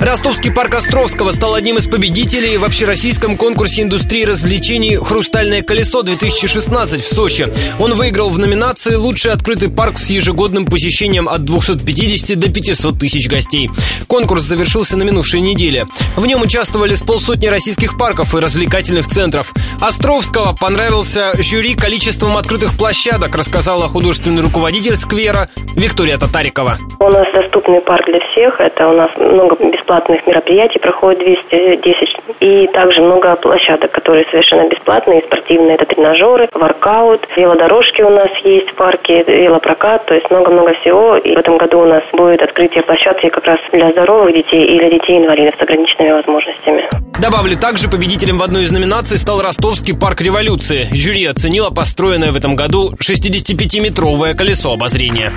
Ростовский парк Островского стал одним из победителей в общероссийском конкурсе индустрии развлечений «Хрустальное колесо-2016» в Сочи. Он выиграл в номинации «Лучший открытый парк с ежегодным посещением от 250 до 500 тысяч гостей». Конкурс завершился на минувшей неделе. В нем участвовали с полсотни российских парков и развлекательных центров. Островского понравился жюри количеством открытых площадок, рассказала художественный руководитель сквера Виктория Татарикова. У нас доступный парк для всех. Это у нас много бесплатных мероприятий проходит 210. И также много площадок, которые совершенно бесплатные, спортивные. Это тренажеры, воркаут, велодорожки у нас есть в парке, велопрокат. То есть много-много всего. И в этом году у нас будет открытие площадки как раз для здоровых детей и для детей-инвалидов с ограниченными возможностями. Добавлю, также победителем в одной из номинаций стал Ростовский парк революции. Жюри оценило построенное в этом году 65-метровое колесо обозрения.